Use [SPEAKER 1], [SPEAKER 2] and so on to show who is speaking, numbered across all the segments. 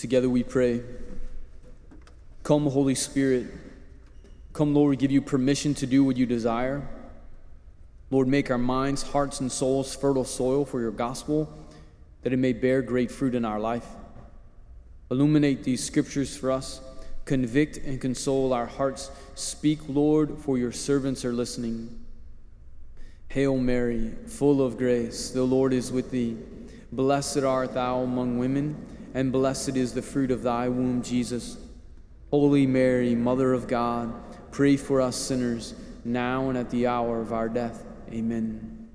[SPEAKER 1] Together we pray. Come, Holy Spirit. Come, Lord, we give you permission to do what you desire. Lord, make our minds, hearts, and souls fertile soil for your gospel, that it may bear great fruit in our life. Illuminate these scriptures for us. Convict and console our hearts. Speak, Lord, for your servants are listening. Hail Mary, full of grace, the Lord is with thee. Blessed art thou among women, and blessed is the fruit of thy womb, Jesus. Holy Mary, Mother of God, pray for us sinners, now and at the hour of our death. Amen.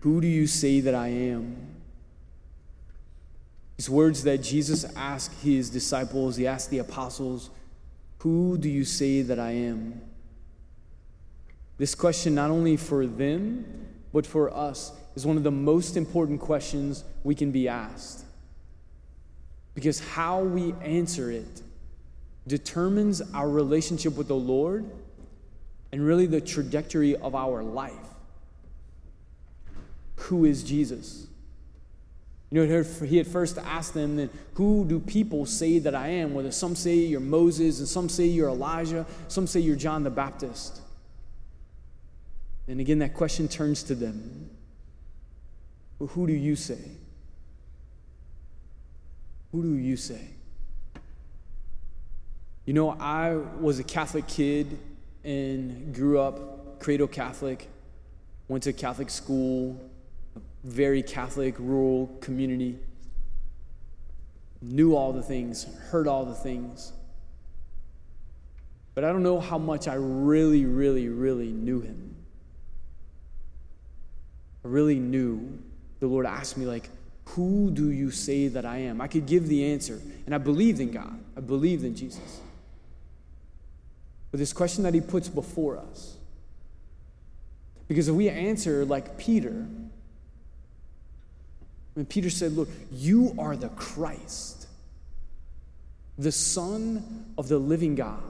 [SPEAKER 1] Who do you say that I am? These words that Jesus asked his disciples, he asked the apostles, Who do you say that I am? This question, not only for them, but for us, is one of the most important questions we can be asked. Because how we answer it determines our relationship with the Lord and really the trajectory of our life. Who is Jesus? You know, he had first asked them, then, who do people say that I am? Whether some say you're Moses, and some say you're Elijah, some say you're John the Baptist. And again, that question turns to them. Who do you say? Who do you say? You know, I was a Catholic kid and grew up cradle Catholic, went to Catholic school, very Catholic rural community, knew all the things, heard all the things. But I don't know how much I really, really, really knew him. I really knew the Lord asked me, like, who do you say that I am? I could give the answer, and I believed in God, I believed in Jesus. But this question that He puts before us, because if we answer like Peter, when Peter said, Look, you are the Christ, the Son of the living God.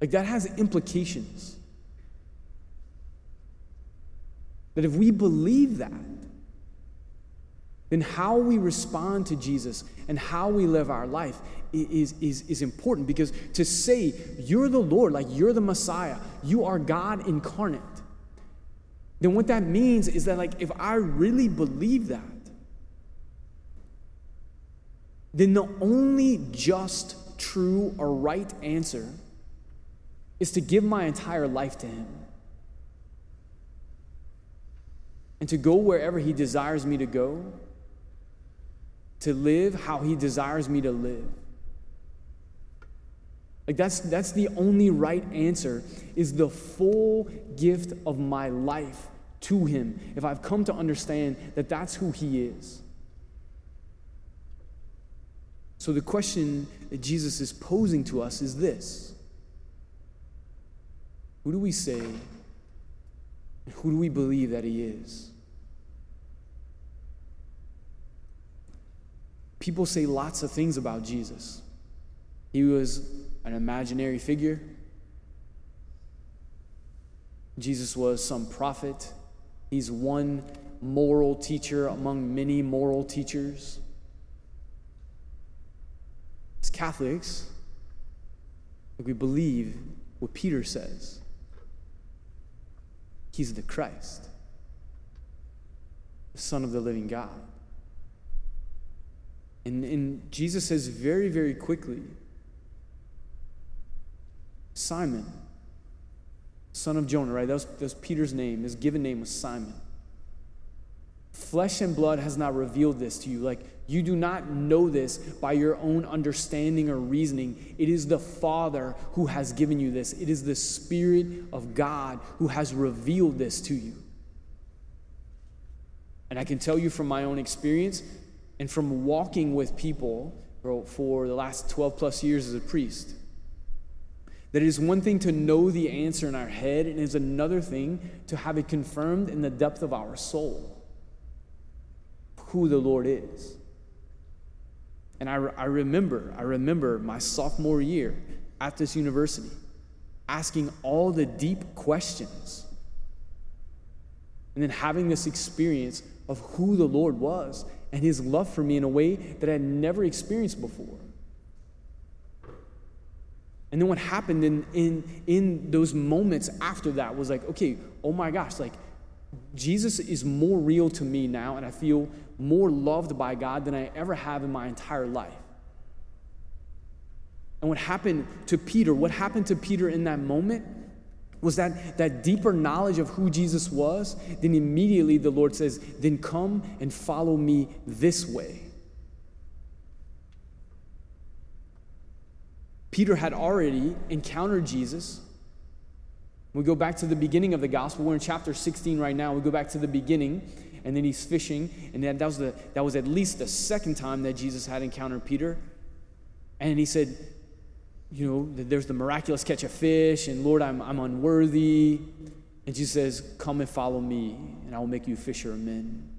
[SPEAKER 1] Like that has implications. That if we believe that, then how we respond to Jesus and how we live our life is, is, is important because to say you're the Lord, like you're the Messiah, you are God incarnate, then what that means is that like if I really believe that, then the only just, true, or right answer is to give my entire life to Him. And to go wherever He desires me to go to live how he desires me to live. Like that's that's the only right answer is the full gift of my life to him if I've come to understand that that's who he is. So the question that Jesus is posing to us is this. Who do we say who do we believe that he is? People say lots of things about Jesus. He was an imaginary figure. Jesus was some prophet. He's one moral teacher among many moral teachers. As Catholics, we believe what Peter says. He's the Christ, the Son of the living God. And, and Jesus says very, very quickly Simon, son of Jonah, right? That was, that was Peter's name. His given name was Simon. Flesh and blood has not revealed this to you. Like, you do not know this by your own understanding or reasoning. It is the Father who has given you this. It is the Spirit of God who has revealed this to you. And I can tell you from my own experience, and from walking with people for the last 12 plus years as a priest. That it is one thing to know the answer in our head, and it is another thing to have it confirmed in the depth of our soul who the Lord is. And I, I remember, I remember my sophomore year at this university asking all the deep questions And then having this experience of who the Lord was and his love for me in a way that I had never experienced before. And then what happened in, in, in those moments after that was like, okay, oh my gosh, like Jesus is more real to me now, and I feel more loved by God than I ever have in my entire life. And what happened to Peter, what happened to Peter in that moment was that, that deeper knowledge of who Jesus was. Then immediately the Lord says, Then come and follow me this way. Peter had already encountered Jesus. We go back to the beginning of the gospel. We're in chapter 16 right now. We go back to the beginning, and then he's fishing. And that, that, was, the, that was at least the second time that Jesus had encountered Peter. And he said, You know, there's the miraculous catch of fish, and Lord, I'm, I'm unworthy. And Jesus says, Come and follow me, and I will make you fisher of men.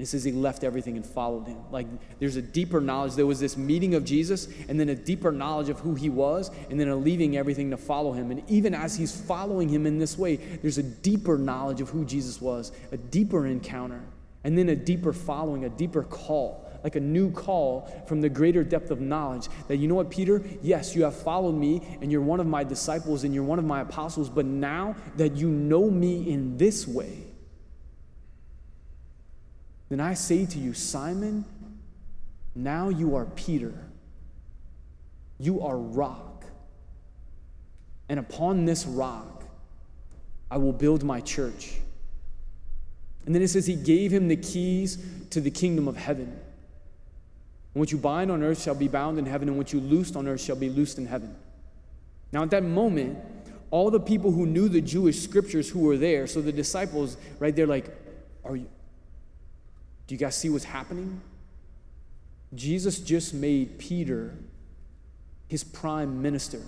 [SPEAKER 1] And it says he left everything and followed him. Like there's a deeper knowledge. There was this meeting of Jesus, and then a deeper knowledge of who he was, and then a leaving everything to follow him. And even as he's following him in this way, there's a deeper knowledge of who Jesus was, a deeper encounter, and then a deeper following, a deeper call like a new call from the greater depth of knowledge that you know what, Peter? Yes, you have followed me and you're one of my disciples and you're one of my apostles, but now that you know me in this way, then I say to you, Simon, now you are Peter. You are rock. And upon this rock, I will build my church. And then it says, He gave him the keys to the kingdom of heaven. And what you bind on earth shall be bound in heaven, and what you loose on earth shall be loosed in heaven. Now, at that moment, all the people who knew the Jewish scriptures who were there, so the disciples, right, they're like, Are you, do you guys see what's happening? Jesus just made Peter his prime minister.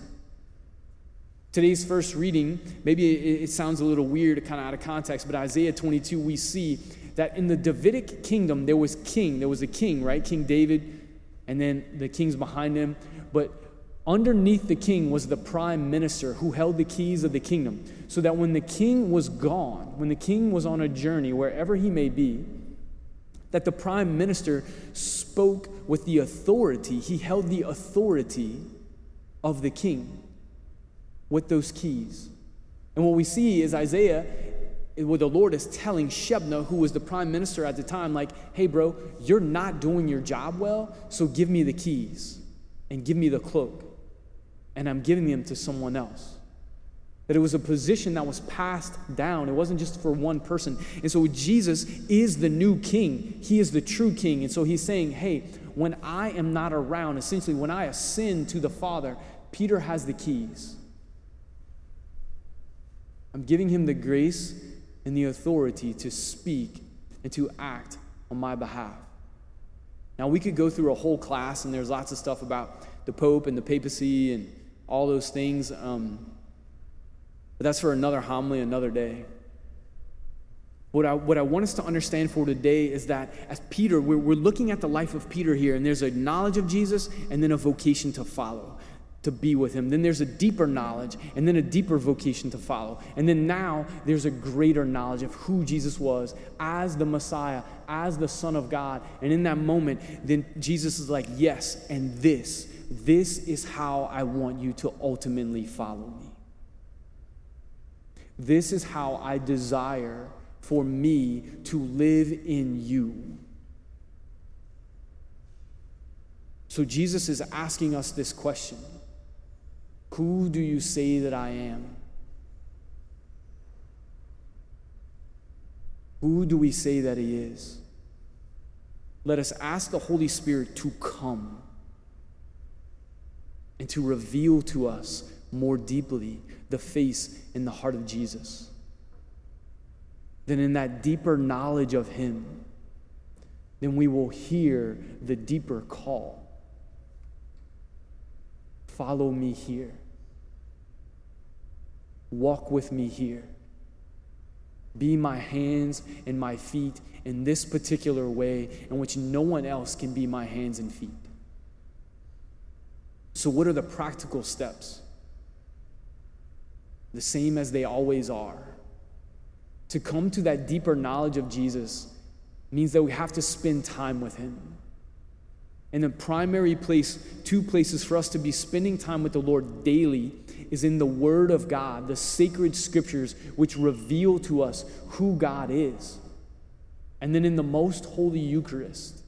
[SPEAKER 1] Today's first reading, maybe it, sounds a little weird, kind of out of context, but Isaiah 22, we see that in the Davidic kingdom, there was king. There was a king, right? King David, and then the kings behind him. But underneath the king was the prime minister who held the keys of the kingdom. So that when the king was gone, when the king was on a journey, wherever he may be, that the prime minister spoke with the authority, he held the authority of the king with those keys. And what we see is Isaiah, where the Lord is telling Shebna, who was the prime minister at the time, like, hey, bro, you're not doing your job well, so give me the keys and give me the cloak. And I'm giving them to someone else. That it was a position that was passed down. It wasn't just for one person. And so Jesus is the new king. He is the true king. And so he's saying, hey, when I am not around, essentially, when I ascend to the Father, Peter has the keys. I'm giving him the grace and the authority to speak and to act on my behalf. Now, we could go through a whole class, and there's lots of stuff about the Pope and the papacy and all those things. Um, but that's for another homily, another day. What I, what I want us to understand for today is that as Peter, we're, we're looking at the life of Peter here, and there's a knowledge of Jesus and then a vocation to follow, to be with him. Then there's a deeper knowledge and then a deeper vocation to follow. And then now there's a greater knowledge of who Jesus was as the Messiah, as the Son of God. And in that moment, then Jesus is like, Yes, and this, this is how I want you to ultimately follow me. This is how I desire for me to live in you. So Jesus is asking us this question Who do you say that I am? Who do we say that He is? Let us ask the Holy Spirit to come and to reveal to us more deeply the face and the heart of Jesus. Then, in that deeper knowledge of Him, then we will hear the deeper call Follow me here. Walk with me here. Be my hands and my feet in this particular way in which no one else can be my hands and feet. So, what are the practical steps? The same as they always are To come to that deeper knowledge of Jesus means that we have to spend time with Him. And the primary place, two places for us to be spending time with the Lord daily is in the Word of God, the sacred scriptures which reveal to us who God is. And then in the most holy Eucharist,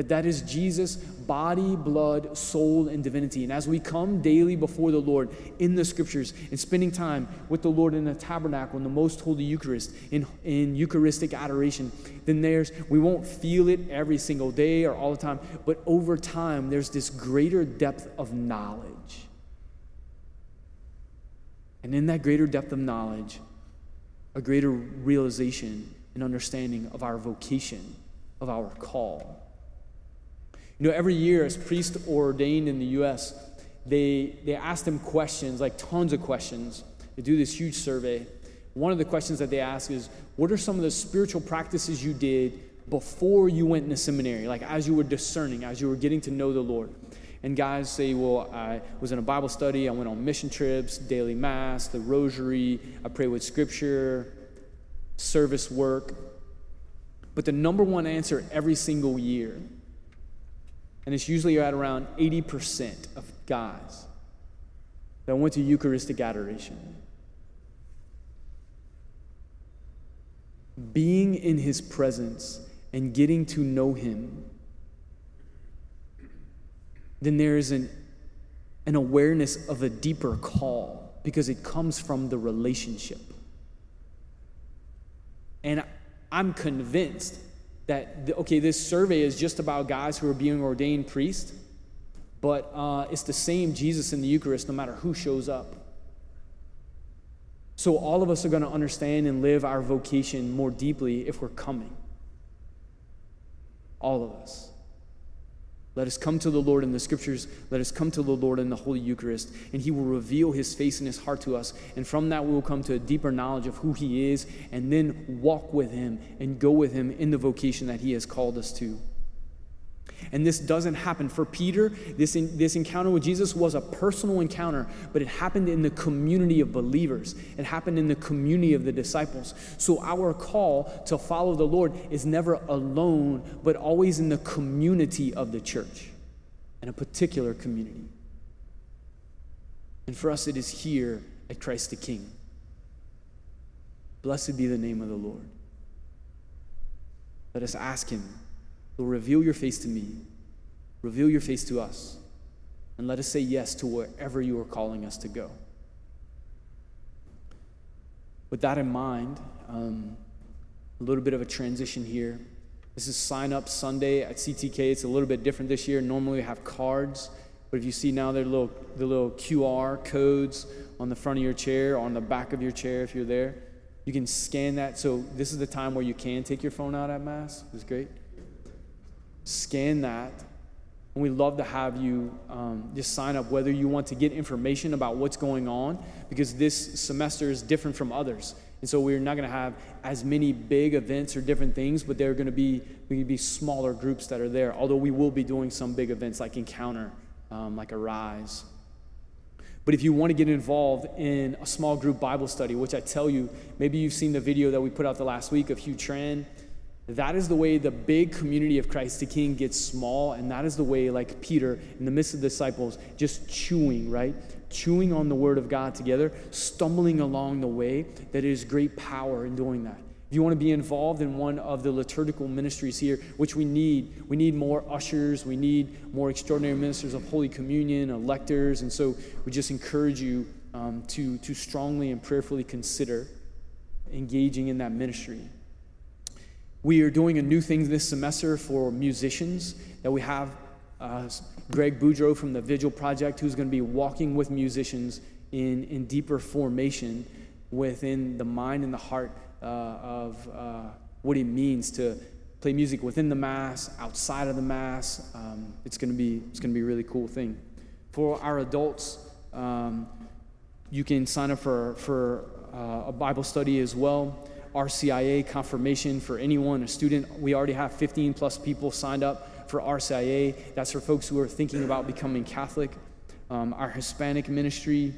[SPEAKER 1] that that is Jesus' body, blood, soul, and divinity. And as we come daily before the Lord in the scriptures and spending time with the Lord in the tabernacle, in the most holy Eucharist, in, in Eucharistic adoration, then there's, we won't feel it every single day or all the time, but over time, there's this greater depth of knowledge. And in that greater depth of knowledge, a greater realization and understanding of our vocation, of our call. You know, every year as priests ordained in the U.S., they, they ask them questions, like tons of questions. They do this huge survey. One of the questions that they ask is, what are some of the spiritual practices you did before you went into seminary, like as you were discerning, as you were getting to know the Lord? And guys say, well, I was in a Bible study, I went on mission trips, daily mass, the rosary, I pray with scripture, service work. But the number one answer every single year and it's usually at around 80% of guys that went to Eucharistic adoration. Being in his presence and getting to know him, then there is an, an awareness of a deeper call because it comes from the relationship. And I'm convinced that, okay, this survey is just about guys who are being ordained priests, but uh, it's the same Jesus in the Eucharist no matter who shows up. So all of us are going to understand and live our vocation more deeply if we're coming. All of us. Let us come to the Lord in the scriptures. Let us come to the Lord in the Holy Eucharist, and He will reveal His face and His heart to us. And from that, we will come to a deeper knowledge of who He is, and then walk with Him and go with Him in the vocation that He has called us to. And this doesn't happen. For Peter, this, in, this encounter with Jesus was a personal encounter, but it happened in the community of believers. It happened in the community of the disciples. So our call to follow the Lord is never alone, but always in the community of the church, in a particular community. And for us, it is here at Christ the King. Blessed be the name of the Lord. Let us ask Him Lord, reveal your face to me, reveal your face to us, and let us say yes to wherever you are calling us to go. With that in mind, um, a little bit of a transition here. This is sign up Sunday at CTK. It's a little bit different this year. Normally we have cards, but if you see now, they're little, the little QR codes on the front of your chair or on the back of your chair if you're there. You can scan that. So this is the time where you can take your phone out at Mass. It's great scan that. And we'd love to have you um, just sign up whether you want to get information about what's going on, because this semester is different from others. And so we're not going to have as many big events or different things, but there are going to be, be smaller groups that are there, although we will be doing some big events like Encounter, um, like Arise. But if you want to get involved in a small group Bible study, which I tell you, maybe you've seen the video that we put out the last week of Hugh Tran that is the way the big community of Christ the King gets small, and that is the way, like Peter in the midst of the disciples, just chewing, right? Chewing on the word of God together, stumbling along the way, that is great power in doing that. If you want to be involved in one of the liturgical ministries here, which we need, we need more ushers, we need more extraordinary ministers of Holy Communion, electors, and so we just encourage you um, to, to strongly and prayerfully consider engaging in that ministry. We are doing a new thing this semester for musicians that we have uh, Greg Boudreau from the Vigil Project, who's going to be walking with musicians in, in deeper formation within the mind and the heart uh, of uh, what it means to play music within the Mass, outside of the Mass. Um, it's going to be it's going to be a really cool thing. For our adults, um, you can sign up for, for uh, a Bible study as well. RCIA confirmation for anyone, a student. We already have 15 plus people signed up for RCIA. That's for folks who are thinking about becoming Catholic. Um, our Hispanic ministry,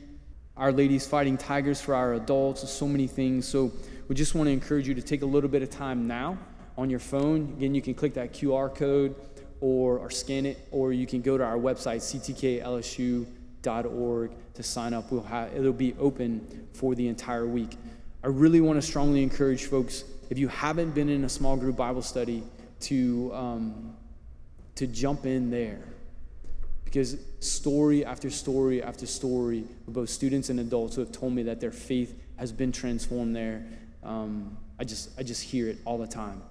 [SPEAKER 1] Our Ladies Fighting Tigers for our adults, so many things. So we just want to encourage you to take a little bit of time now on your phone. Again, you can click that QR code or, or scan it, or you can go to our website, ctklsu.org, to sign up. We'll have, it'll be open for the entire week. I really want to strongly encourage folks, if you haven't been in a small group Bible study, to, um, to jump in there. Because story after story after story of both students and adults who have told me that their faith has been transformed there, um, I, just, I just hear it all the time.